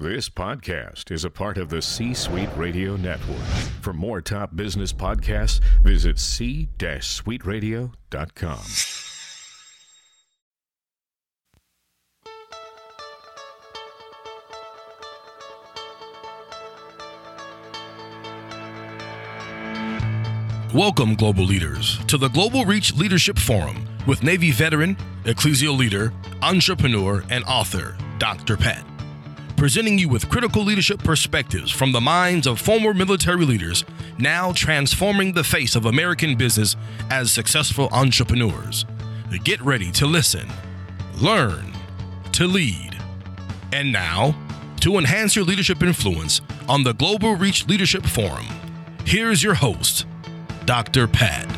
This podcast is a part of the C Suite Radio Network. For more top business podcasts, visit c-suiteradio.com. Welcome, global leaders, to the Global Reach Leadership Forum with Navy veteran, ecclesial leader, entrepreneur, and author, Dr. Pat. Presenting you with critical leadership perspectives from the minds of former military leaders, now transforming the face of American business as successful entrepreneurs. Get ready to listen, learn, to lead. And now, to enhance your leadership influence on the Global Reach Leadership Forum, here's your host, Dr. Pat.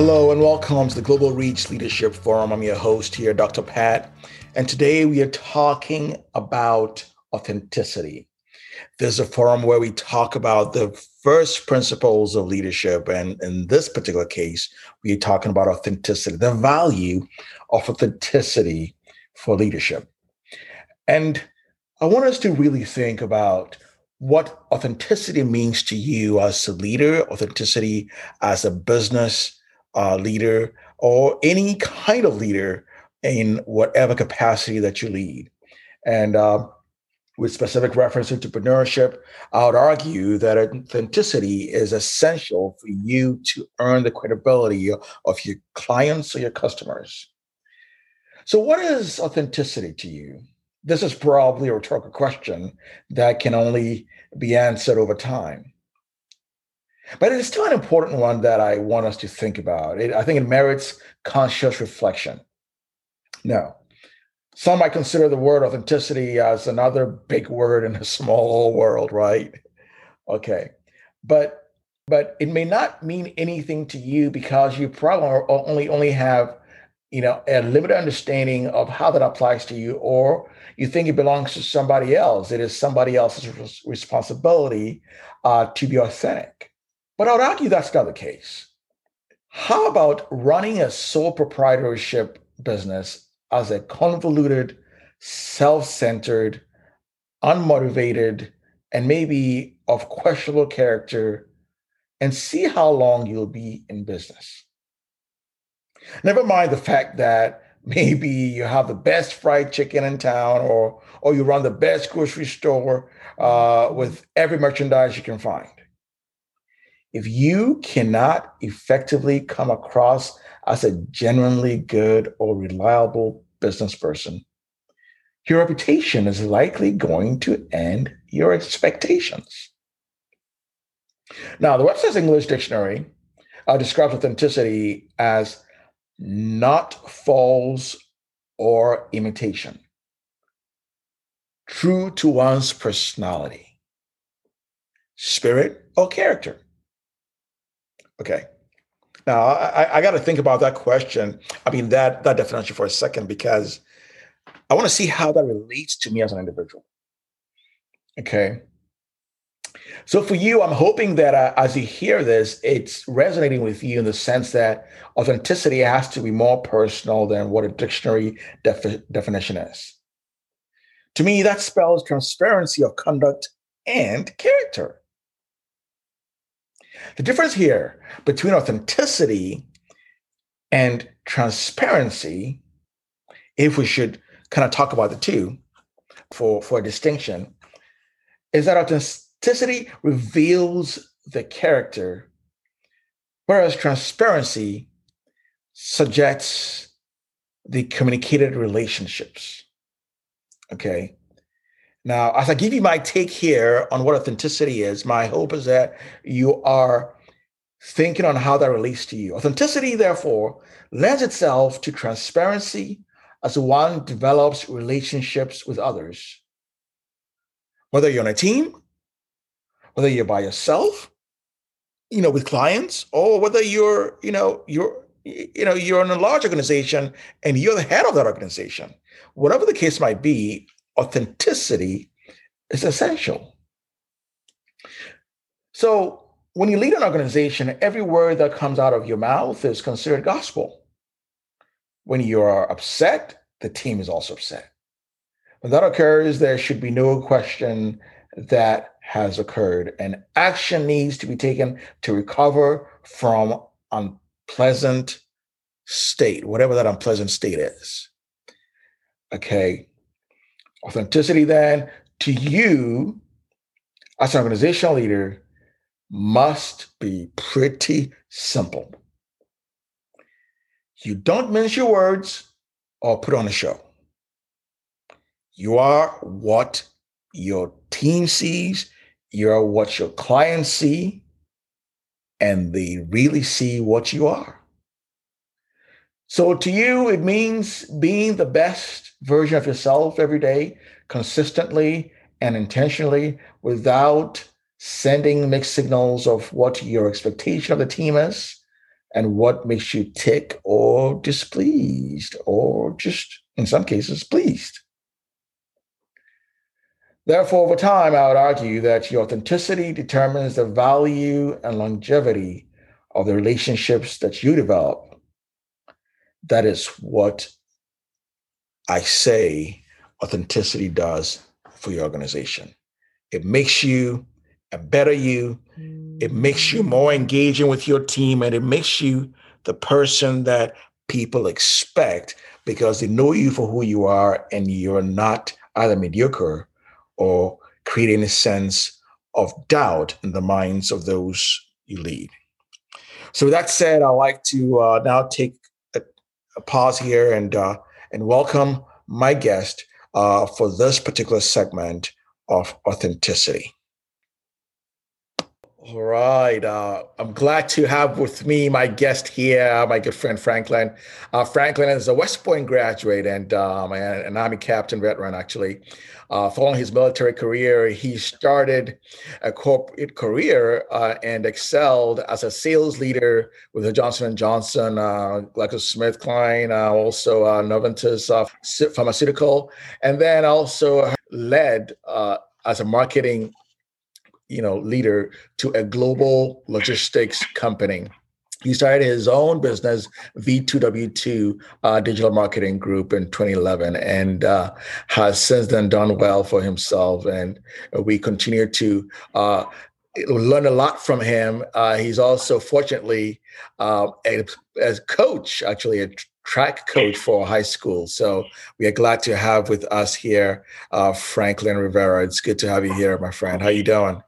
Hello and welcome to the Global Reach Leadership Forum. I'm your host here, Dr. Pat, and today we are talking about authenticity. This is a forum where we talk about the first principles of leadership, and in this particular case, we are talking about authenticity, the value of authenticity for leadership. And I want us to really think about what authenticity means to you as a leader, authenticity as a business uh, leader, or any kind of leader in whatever capacity that you lead. And uh, with specific reference to entrepreneurship, I would argue that authenticity is essential for you to earn the credibility of your clients or your customers. So, what is authenticity to you? This is probably a rhetorical question that can only be answered over time. But it's still an important one that I want us to think about. It, I think it merits conscious reflection. Now, some might consider the word authenticity as another big word in a small world, right? Okay. But but it may not mean anything to you because you probably only only have you know a limited understanding of how that applies to you or you think it belongs to somebody else it is somebody else's responsibility uh, to be authentic but i would argue that's not the case how about running a sole proprietorship business as a convoluted self-centered unmotivated and maybe of questionable character and see how long you'll be in business Never mind the fact that maybe you have the best fried chicken in town or or you run the best grocery store uh, with every merchandise you can find. If you cannot effectively come across as a genuinely good or reliable business person, your reputation is likely going to end your expectations. Now, the Webster's English Dictionary uh, describes authenticity as not false or imitation, true to one's personality, spirit, or character. Okay. Now I, I got to think about that question. I mean that that definition for a second because I want to see how that relates to me as an individual. Okay. So for you, I'm hoping that uh, as you hear this, it's resonating with you in the sense that authenticity has to be more personal than what a dictionary defi- definition is. To me, that spells transparency of conduct and character. The difference here between authenticity and transparency, if we should kind of talk about the two for, for a distinction, is that authenticity reveals the character, whereas transparency suggests the communicated relationships. Okay. Now, as I give you my take here on what authenticity is, my hope is that you are thinking on how that relates to you. Authenticity, therefore, lends itself to transparency as one develops relationships with others. Whether you're on a team whether you're by yourself, you know, with clients, or whether you're, you know, you're, you know, you're in a large organization and you're the head of that organization. Whatever the case might be, authenticity is essential. So when you lead an organization, every word that comes out of your mouth is considered gospel. when you are upset, the team is also upset. When that occurs, there should be no question that has occurred, and action needs to be taken to recover from unpleasant state, whatever that unpleasant state is. Okay. Authenticity, then, to you as an organizational leader, must be pretty simple. You don't mince your words or put on a show. You are what your team sees, you're what your clients see, and they really see what you are. So to you, it means being the best version of yourself every day, consistently and intentionally, without sending mixed signals of what your expectation of the team is and what makes you tick or displeased or just in some cases pleased. Therefore, over time, I would argue that your authenticity determines the value and longevity of the relationships that you develop. That is what I say authenticity does for your organization. It makes you a better you. It makes you more engaging with your team and it makes you the person that people expect because they know you for who you are and you're not either mediocre or creating a sense of doubt in the minds of those you lead. So, with that said, I'd like to uh, now take pause here and uh, and welcome my guest uh, for this particular segment of authenticity. All right. Uh, I'm glad to have with me my guest here, my good friend Franklin. Uh, Franklin is a West Point graduate and um, an Army captain veteran, actually. Uh, following his military career, he started a corporate career uh, and excelled as a sales leader with the Johnson & Johnson, uh, GlaxoSmithKline, uh, also uh, Novartis uh, Pharmaceutical, and then also led as a marketing you know leader to a global logistics company. He started his own business v2w2 uh, digital marketing group in 2011 and uh, has since then done well for himself and we continue to uh, learn a lot from him. Uh, he's also fortunately uh, a, as coach actually a track coach for high school. So we are glad to have with us here uh, franklin rivera. It's good to have you here my friend. How you doing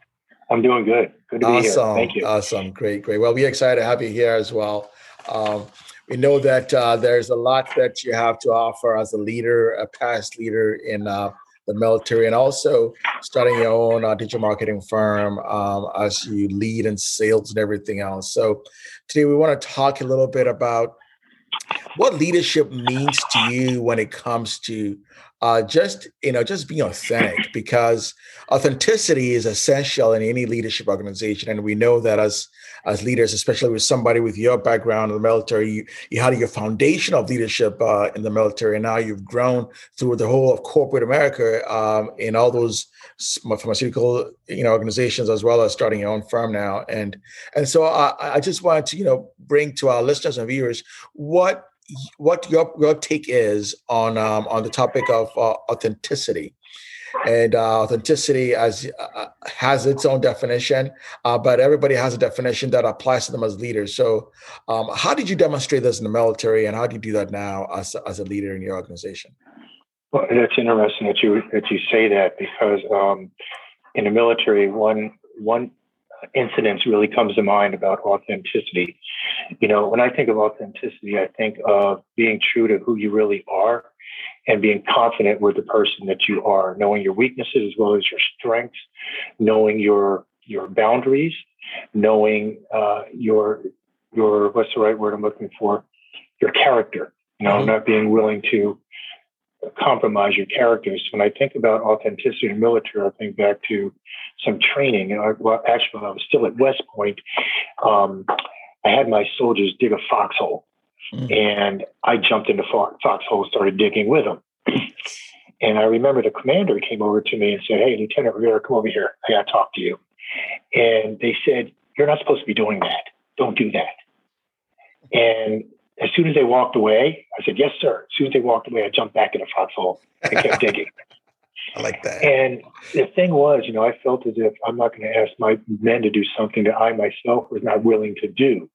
I'm doing good. Good to awesome. be here. Thank you. Awesome. Great, great. Well, we're excited to have you here as well. Um, we know that uh, there's a lot that you have to offer as a leader, a past leader in uh, the military, and also starting your own uh, digital marketing firm um, as you lead in sales and everything else. So today we want to talk a little bit about what leadership means to you when it comes to uh, just you know just being authentic because authenticity is essential in any leadership organization. And we know that as as leaders especially with somebody with your background in the military you, you had your foundation of leadership uh, in the military and now you've grown through the whole of corporate america um, in all those pharmaceutical you know organizations as well as starting your own firm now. And and so i, I just wanted to you know bring to our listeners and viewers what what your your take is on um, on the topic of uh, authenticity. And uh, authenticity as uh, has its own definition, uh, but everybody has a definition that applies to them as leaders. So, um, how did you demonstrate this in the military, and how do you do that now as as a leader in your organization? Well, it's interesting that you that you say that because um, in the military, one one incidents really comes to mind about authenticity. You know, when I think of authenticity, I think of being true to who you really are and being confident with the person that you are, knowing your weaknesses as well as your strengths, knowing your your boundaries, knowing uh, your your what's the right word I'm looking for, your character. You know, mm-hmm. not being willing to compromise your characters. When I think about authenticity in military, I think back to some training. I, well, actually, when I was still at West Point, um, I had my soldiers dig a foxhole, mm. and I jumped into fo- foxhole, started digging with them. and I remember the commander came over to me and said, "Hey, Lieutenant Rivera, come over here. I got to talk to you." And they said, "You're not supposed to be doing that. Don't do that." And as soon as they walked away, I said, "Yes, sir." As soon as they walked away, I jumped back in the foxhole and kept digging. I like that. And the thing was, you know, I felt as if I'm not going to ask my men to do something that I myself was not willing to do.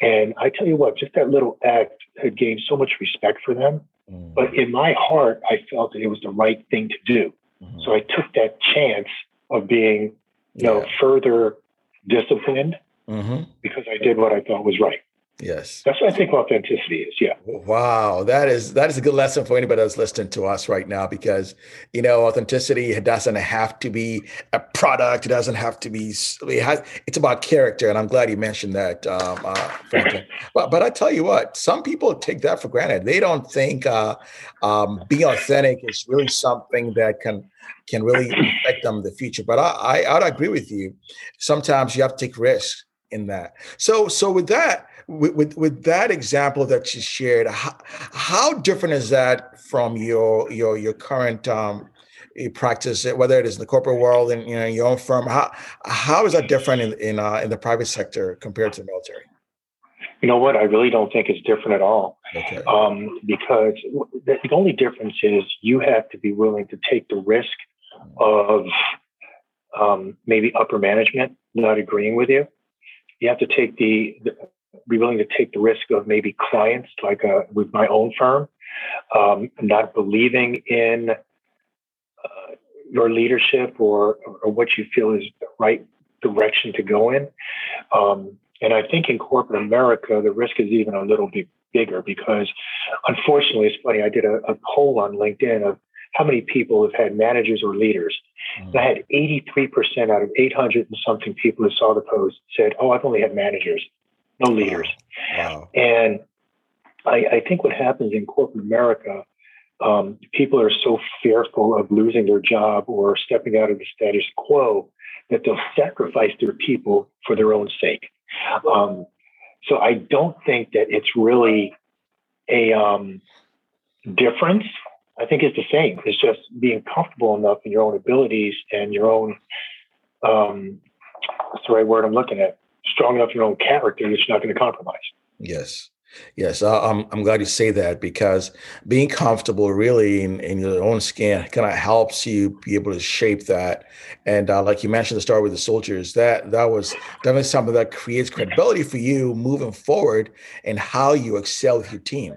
And I tell you what, just that little act had gained so much respect for them. Mm-hmm. But in my heart, I felt that it was the right thing to do. Mm-hmm. So I took that chance of being, you know, further disciplined mm-hmm. because I did what I thought was right. Yes. That's what I think authenticity is. Yeah. Wow. That is that is a good lesson for anybody that's listening to us right now because you know authenticity doesn't have to be a product. It doesn't have to be it has, it's about character. And I'm glad you mentioned that, um, uh, Franklin. but but I tell you what, some people take that for granted. They don't think uh, um, being authentic is really something that can can really affect them in the future. But I, I I'd agree with you. Sometimes you have to take risks in that. So so with that with, with, with that example that you shared, how, how different is that from your your your current um, practice, whether it is in the corporate world and you know your own firm? How how is that different in in, uh, in the private sector compared to the military? You know what? I really don't think it's different at all. Okay. Um, because the, the only difference is you have to be willing to take the risk of um, maybe upper management not agreeing with you. You have to take the, the be willing to take the risk of maybe clients, like uh, with my own firm, um, not believing in uh, your leadership or, or what you feel is the right direction to go in. Um, and I think in corporate America, the risk is even a little bit bigger because, unfortunately, it's funny. I did a, a poll on LinkedIn of how many people have had managers or leaders. And I had 83% out of 800 and something people who saw the post said, Oh, I've only had managers no leaders. Wow. And I, I, think what happens in corporate America, um, people are so fearful of losing their job or stepping out of the status quo that they'll sacrifice their people for their own sake. Um, so I don't think that it's really a um, difference. I think it's the same. It's just being comfortable enough in your own abilities and your own, um, what's the right word I'm looking at? strong enough in your own character you're not going to compromise. Yes. Yes, I'm, I'm glad you say that because being comfortable really in, in your own skin kind of helps you be able to shape that. And uh, like you mentioned, the start with the soldiers, that that was definitely something that creates credibility for you moving forward and how you excel with your team.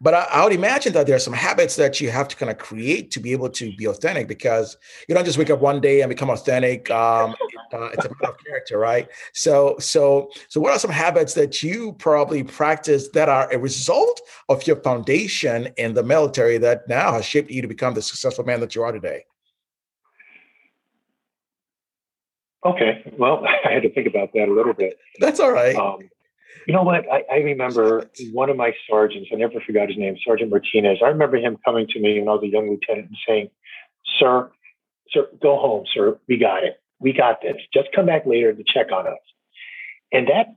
But I, I, would imagine that there are some habits that you have to kind of create to be able to be authentic because you don't just wake up one day and become authentic. Um, uh, it's a matter of character, right? So, so, so, what are some habits that you probably practice that are a result of your foundation in the military that now has shaped you to become the successful man that you are today? Okay, well, I had to think about that a little bit. That's all right. Um, you know what? I, I remember one of my sergeants, I never forgot his name, Sergeant Martinez. I remember him coming to me when I was a young lieutenant and saying, Sir, sir, go home, sir. We got it. We got this. Just come back later to check on us. And that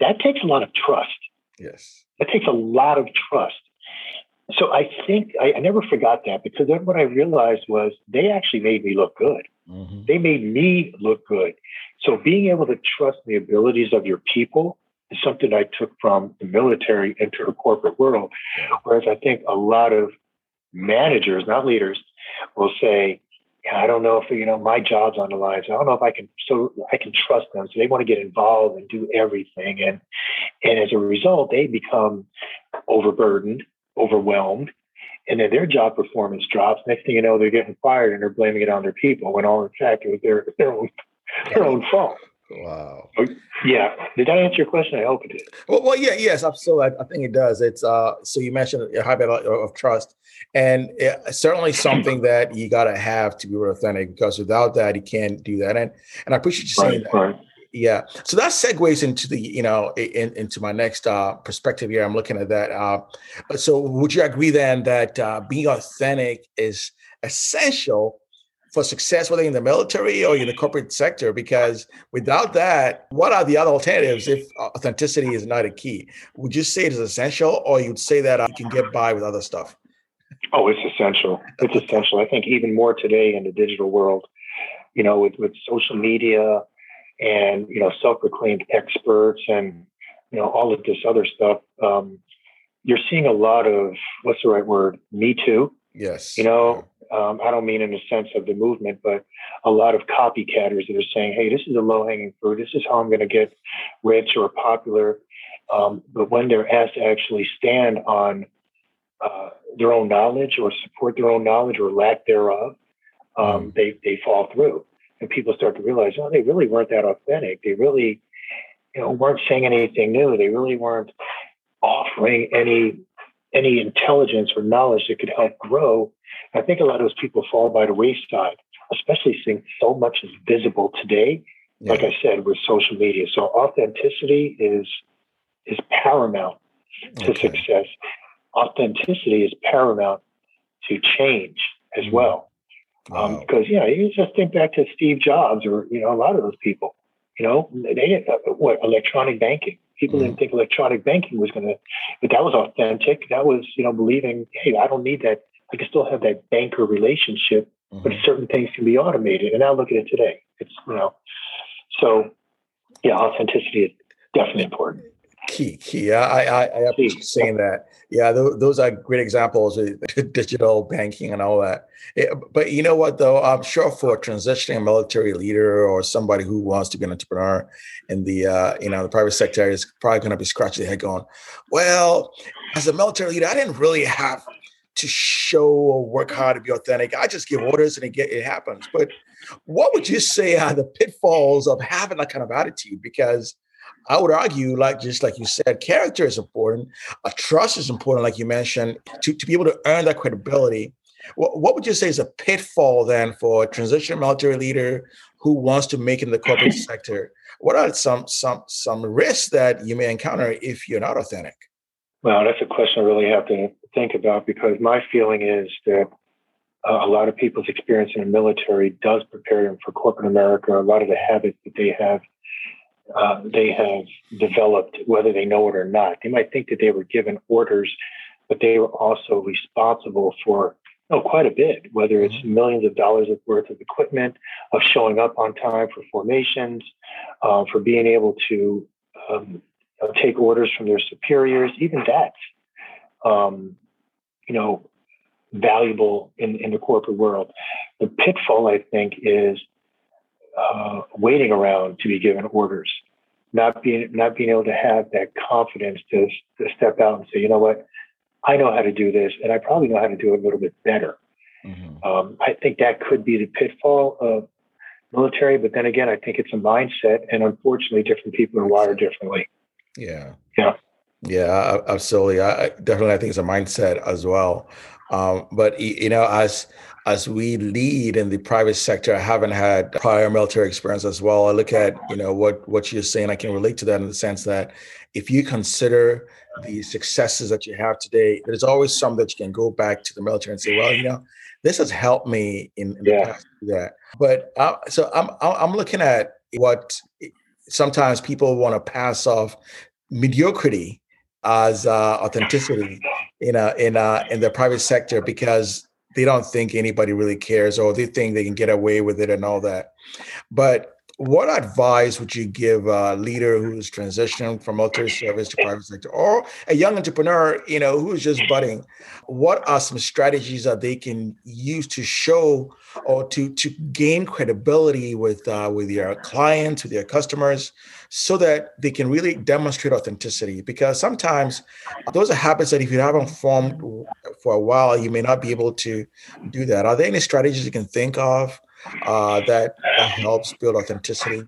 that takes a lot of trust. Yes. That takes a lot of trust. So I think I, I never forgot that because then what I realized was they actually made me look good. Mm-hmm. They made me look good. So being able to trust the abilities of your people is something I took from the military into the corporate world. Whereas I think a lot of managers, not leaders, will say, yeah, I don't know if you know my job's on the line. So I don't know if I can so I can trust them. So they want to get involved and do everything. And and as a result, they become overburdened, overwhelmed, and then their job performance drops. Next thing you know, they're getting fired and they're blaming it on their people when all in fact it was their their own their own fault. Wow. Oh, yeah. Did I answer your question? I hope it did. Well, well yeah, yes, absolutely. I, I think it does. It's uh. So you mentioned a habit of trust, and it's certainly something that you got to have to be authentic because without that, you can't do that. And and I appreciate you saying right, that. Right. Yeah. So that segues into the, you know, in, into my next uh, perspective here. I'm looking at that. Uh, so would you agree then that uh, being authentic is essential for success, whether in the military or in the corporate sector, because without that, what are the other alternatives if authenticity is not a key? Would you say it is essential, or you'd say that uh, you can get by with other stuff? Oh, it's essential. It's essential. I think even more today in the digital world, you know, with, with social media and, you know, self proclaimed experts and, you know, all of this other stuff. Um, you're seeing a lot of what's the right word? Me too. Yes. You know, um, I don't mean in the sense of the movement, but a lot of copycatters that are saying, "Hey, this is a low hanging fruit. This is how I'm going to get rich or popular." Um, but when they're asked to actually stand on uh, their own knowledge or support their own knowledge or lack thereof, um, mm. they they fall through, and people start to realize, oh, they really weren't that authentic. They really, you know, weren't saying anything new. They really weren't offering any any intelligence or knowledge that could help grow. I think a lot of those people fall by the wayside, especially since so much is visible today. Yeah. Like I said, with social media, so authenticity is is paramount to okay. success. Authenticity is paramount to change as mm-hmm. well. Um, because you know, you just think back to Steve Jobs or you know a lot of those people. You know, they uh, what electronic banking. People didn't think electronic banking was going to, but that was authentic. That was you know believing, hey, I don't need that. I can still have that banker relationship, mm-hmm. but certain things can be automated. And now look at it today. It's you know, so yeah, authenticity is definitely important. Key, key. Yeah. I, I, I appreciate saying that. Yeah, th- those are great examples of digital banking and all that. It, but you know what, though? I'm sure for a transitioning military leader or somebody who wants to be an entrepreneur in the uh, you know the private sector is probably going to be scratching their head, going, "Well, as a military leader, I didn't really have to show or work hard to be authentic. I just give orders and it get it happens." But what would you say are the pitfalls of having that kind of attitude? Because I would argue, like just like you said, character is important. A trust is important, like you mentioned, to, to be able to earn that credibility. What, what would you say is a pitfall then for a transition military leader who wants to make in the corporate sector? What are some some some risks that you may encounter if you're not authentic? Well, that's a question I really have to think about because my feeling is that a lot of people's experience in the military does prepare them for corporate America. A lot of the habits that they have uh, they have developed, whether they know it or not. They might think that they were given orders, but they were also responsible for oh, quite a bit, whether it's mm-hmm. millions of dollars worth of equipment, of showing up on time for formations, uh, for being able to um, take orders from their superiors. Even that's, um, you know, valuable in, in the corporate world. The pitfall, I think, is uh, waiting around to be given orders, not being not being able to have that confidence to, to step out and say, you know what, I know how to do this, and I probably know how to do it a little bit better. Mm-hmm. Um, I think that could be the pitfall of military, but then again, I think it's a mindset, and unfortunately, different people are wired differently. Yeah. Yeah. Yeah, absolutely. I definitely I think it's a mindset as well. Um, but you know, as as we lead in the private sector, I haven't had prior military experience as well. I look at you know what what you're saying. I can relate to that in the sense that if you consider the successes that you have today, there's always some that you can go back to the military and say, well, you know, this has helped me in, in yeah. the past. That, but uh, so I'm I'm looking at what sometimes people want to pass off mediocrity as uh, authenticity in a in a in the private sector because they don't think anybody really cares or they think they can get away with it and all that. But what advice would you give a leader who's transitioning from military service to private sector or a young entrepreneur you know who's just budding? What are some strategies that they can use to show or to to gain credibility with uh, with your clients with your customers so that they can really demonstrate authenticity? Because sometimes those are habits that if you haven't formed for a while you may not be able to do that. Are there any strategies you can think of uh, that, that helps build authenticity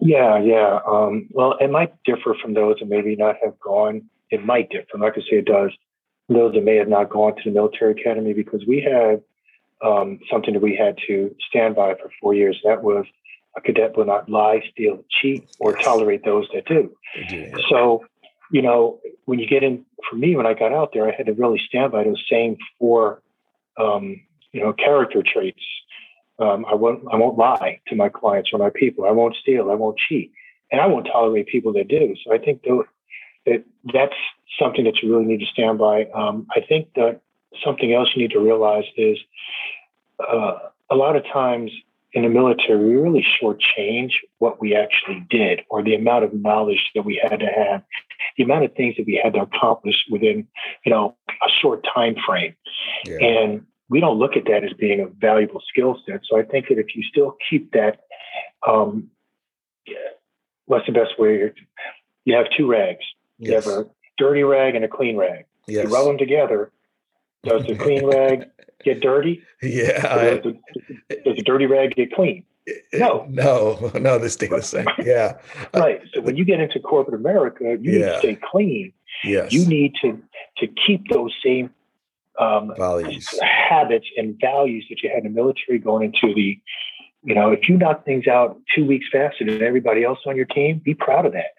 yeah yeah um, well it might differ from those that maybe not have gone it might differ i'm not going to say it does those that may have not gone to the military academy because we had um, something that we had to stand by for four years that was a cadet will not lie, steal, cheat, or tolerate those that do. So, you know, when you get in, for me, when I got out there, I had to really stand by those same four, um, you know, character traits. Um, I won't, I won't lie to my clients or my people. I won't steal. I won't cheat, and I won't tolerate people that do. So I think that that's something that you really need to stand by. Um, I think that something else you need to realize is uh, a lot of times in the military, we really shortchange what we actually did or the amount of knowledge that we had to have, the amount of things that we had to accomplish within, you know, a short time frame. Yeah. And we don't look at that as being a valuable skill set. So I think that if you still keep that, um, what's the best way? You have two rags. You have a dirty rag and a clean rag. Yes. You rub them together. Does the clean rag get dirty? Yeah. Does, the, does the dirty rag get clean? No. No, no, they stay the same. Yeah. right. So when you get into corporate America, you yeah. need to stay clean. Yes. You need to to keep those same um, values, habits, and values that you had in the military going into the, you know, if you knock things out two weeks faster than everybody else on your team, be proud of that.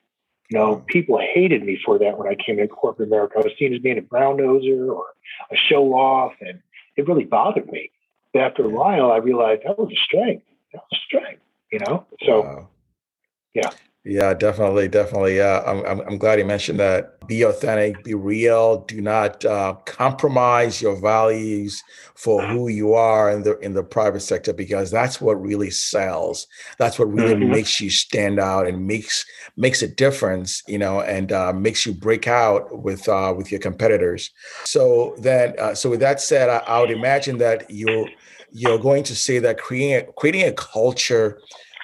You know, people hated me for that when I came into corporate America. I was seen as being a brown noser or a show off, and it really bothered me. But after a while, I realized that was a strength. That was a strength, you know? So, wow. yeah. Yeah, definitely, definitely. Yeah, I'm, I'm, I'm glad you mentioned that. Be authentic, be real. Do not uh, compromise your values for who you are in the in the private sector because that's what really sells. That's what really mm-hmm. makes you stand out and makes makes a difference. You know, and uh, makes you break out with uh, with your competitors. So then, uh, so with that said, I, I would imagine that you you're going to say that creating creating a culture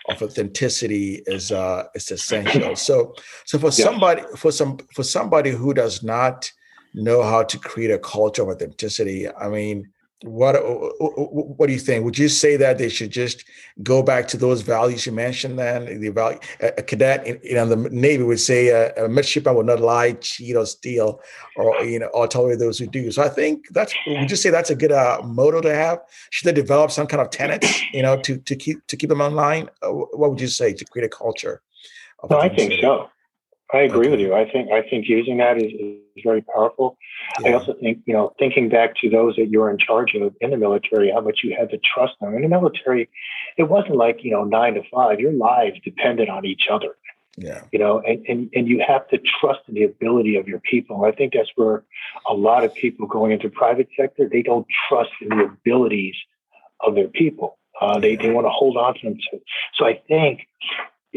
of authenticity is uh, is essential. So so for somebody for some for somebody who does not know how to create a culture of authenticity, I mean, what uh, uh, uh, what do you think? Would you say that they should just go back to those values you mentioned? Then the value a cadet in, in the Navy would say a, a midshipman would not lie, cheat, or steal, or you know, or tolerate those who do. So I think that's would you say that's a good uh, motto to have? Should they develop some kind of tenets, you know, to to keep to keep them online? Uh, what would you say to create a culture? No, I think so. I agree okay. with you. I think I think using that is, is very powerful. Yeah. I also think you know thinking back to those that you're in charge of in the military, how much you had to trust them. In the military, it wasn't like you know nine to five. Your lives depended on each other. Yeah. You know, and, and and you have to trust in the ability of your people. I think that's where a lot of people going into private sector they don't trust in the abilities of their people. Uh, they they want to hold on to them. So, so I think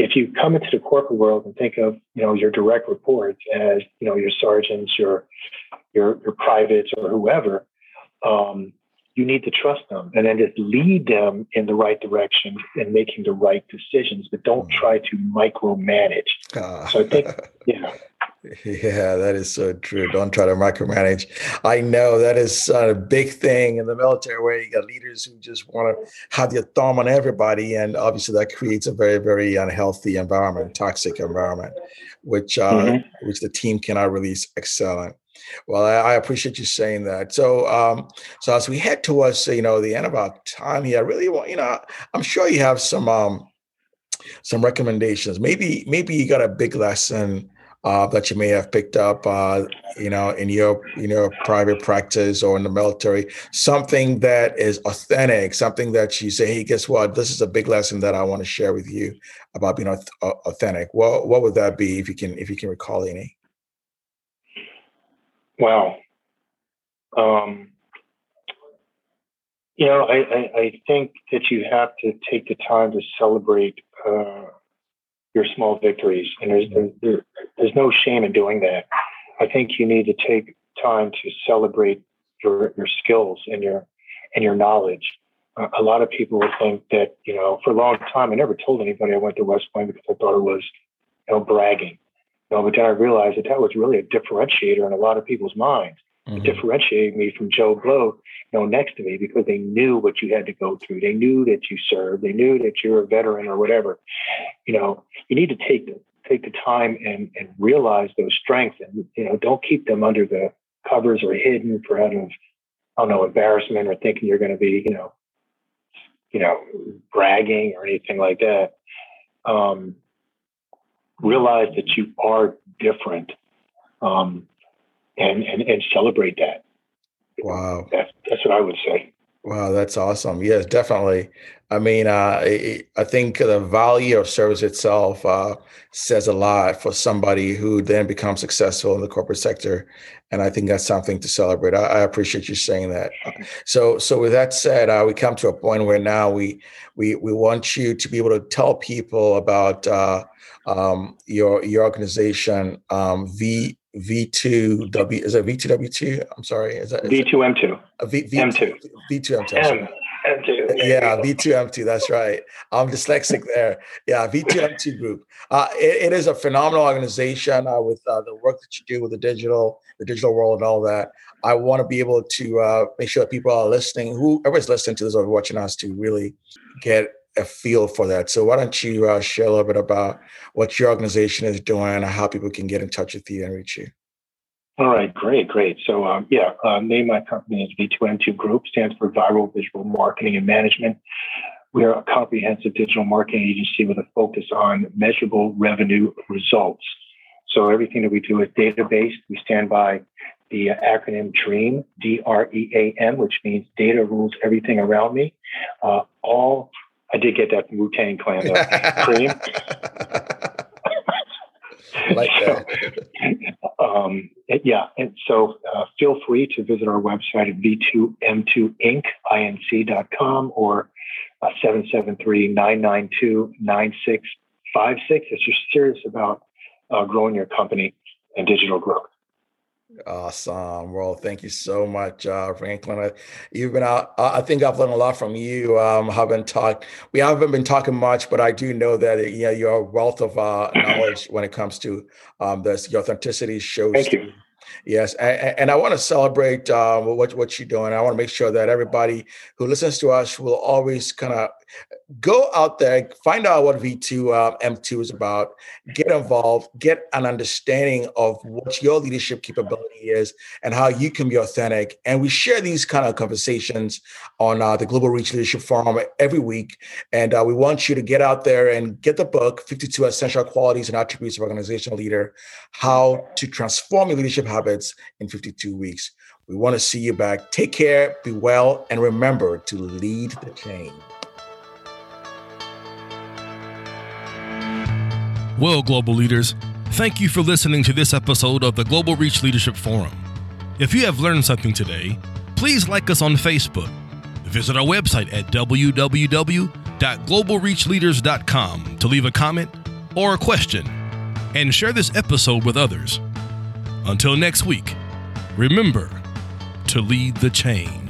if you come into the corporate world and think of you know your direct reports as you know your sergeants, your your your privates, or whoever, um, you need to trust them and then just lead them in the right direction and making the right decisions, but don't mm. try to micromanage. Uh, so I think, yeah. Yeah, that is so true. Don't try to micromanage. I know that is a big thing in the military where you got leaders who just want to have their thumb on everybody. And obviously that creates a very, very unhealthy environment, toxic environment, which uh, mm-hmm. which the team cannot really excel in. Well, I, I, appreciate you saying that. So, um, so as we head towards you know the end of our time here, I really want you know I'm sure you have some um, some recommendations. Maybe maybe you got a big lesson uh, that you may have picked up, uh, you know, in your in your private practice or in the military, something that is authentic, something that you say, hey, guess what? This is a big lesson that I want to share with you about being authentic. What what would that be if you can if you can recall any? Wow. Um, you know, I, I, I, think that you have to take the time to celebrate uh, your small victories, and there's there, there's no shame in doing that. I think you need to take time to celebrate your your skills and your and your knowledge. Uh, a lot of people will think that you know, for a long time, I never told anybody I went to West Point because I thought it was you know bragging. You know, but then I realized that that was really a differentiator in a lot of people's minds. Mm-hmm. It differentiated me from Joe Blow, you know, next to me because they knew what you had to go through. They knew that you served. They knew that you're a veteran or whatever. You know, you need to take the take the time and and realize those strengths, and you know, don't keep them under the covers or hidden for out of I don't know embarrassment or thinking you're going to be, you know, you know, bragging or anything like that. Um, realize that you are different um, and, and, and celebrate that. Wow. That's, that's what I would say. Wow, that's awesome. Yes, definitely. I mean, uh, I think the value of service itself uh, says a lot for somebody who then becomes successful in the corporate sector, and I think that's something to celebrate. I, I appreciate you saying that. So, so with that said, uh, we come to a point where now we we we want you to be able to tell people about uh, um, your your organization, um, V V2W is it V2W2? I'm sorry, is that V2M2? V, V, M2. V2M2. M. M2. Yeah, V2M2. That's right. I'm dyslexic there. Yeah, V2M2 Group. Uh, it, it is a phenomenal organization uh, with uh, the work that you do with the digital, the digital world, and all that. I want to be able to uh, make sure that people are listening, whoever's listening to this or watching us, to really get a feel for that. So why don't you uh, share a little bit about what your organization is doing and how people can get in touch with you and reach you? All right, great, great. So um, yeah, uh, name my company is V2M2 Group, stands for Viral Visual Marketing and Management. We are a comprehensive digital marketing agency with a focus on measurable revenue results. So everything that we do is data based. We stand by the acronym DREAM, D R E A M, which means data rules everything around me. Uh, all I did get that Wu Tang Clan cream. like so, um, yeah, and so uh, feel free to visit our website at v2m2inc.com or uh, 773-992-9656 if you're serious about uh, growing your company and digital growth. Awesome. Well, thank you so much, uh, Franklin. You've been out. I think I've learned a lot from you. Um, haven't talked. We haven't been talking much, but I do know that yeah, you're a wealth of uh, knowledge when it comes to um, this. Your authenticity shows. Thank you. Yes, and, and, I want to celebrate uh, what what you're doing. I want to make sure that everybody who listens to us will always kind of go out there, find out what V2 uh, M2 is about, get involved, get an understanding of what your leadership capability is and how you can be authentic. And we share these kind of conversations on uh, the Global Reach Leadership Forum every week. And uh, we want you to get out there and get the book, 52 Essential Qualities and Attributes of Organizational Leader, How to Transform Your Leadership Habits in 52 Weeks. We want to see you back. Take care, be well, and remember to lead the change. Well, global leaders, thank you for listening to this episode of the Global Reach Leadership Forum. If you have learned something today, please like us on Facebook. Visit our website at www.globalreachleaders.com to leave a comment or a question and share this episode with others. Until next week, remember to lead the change.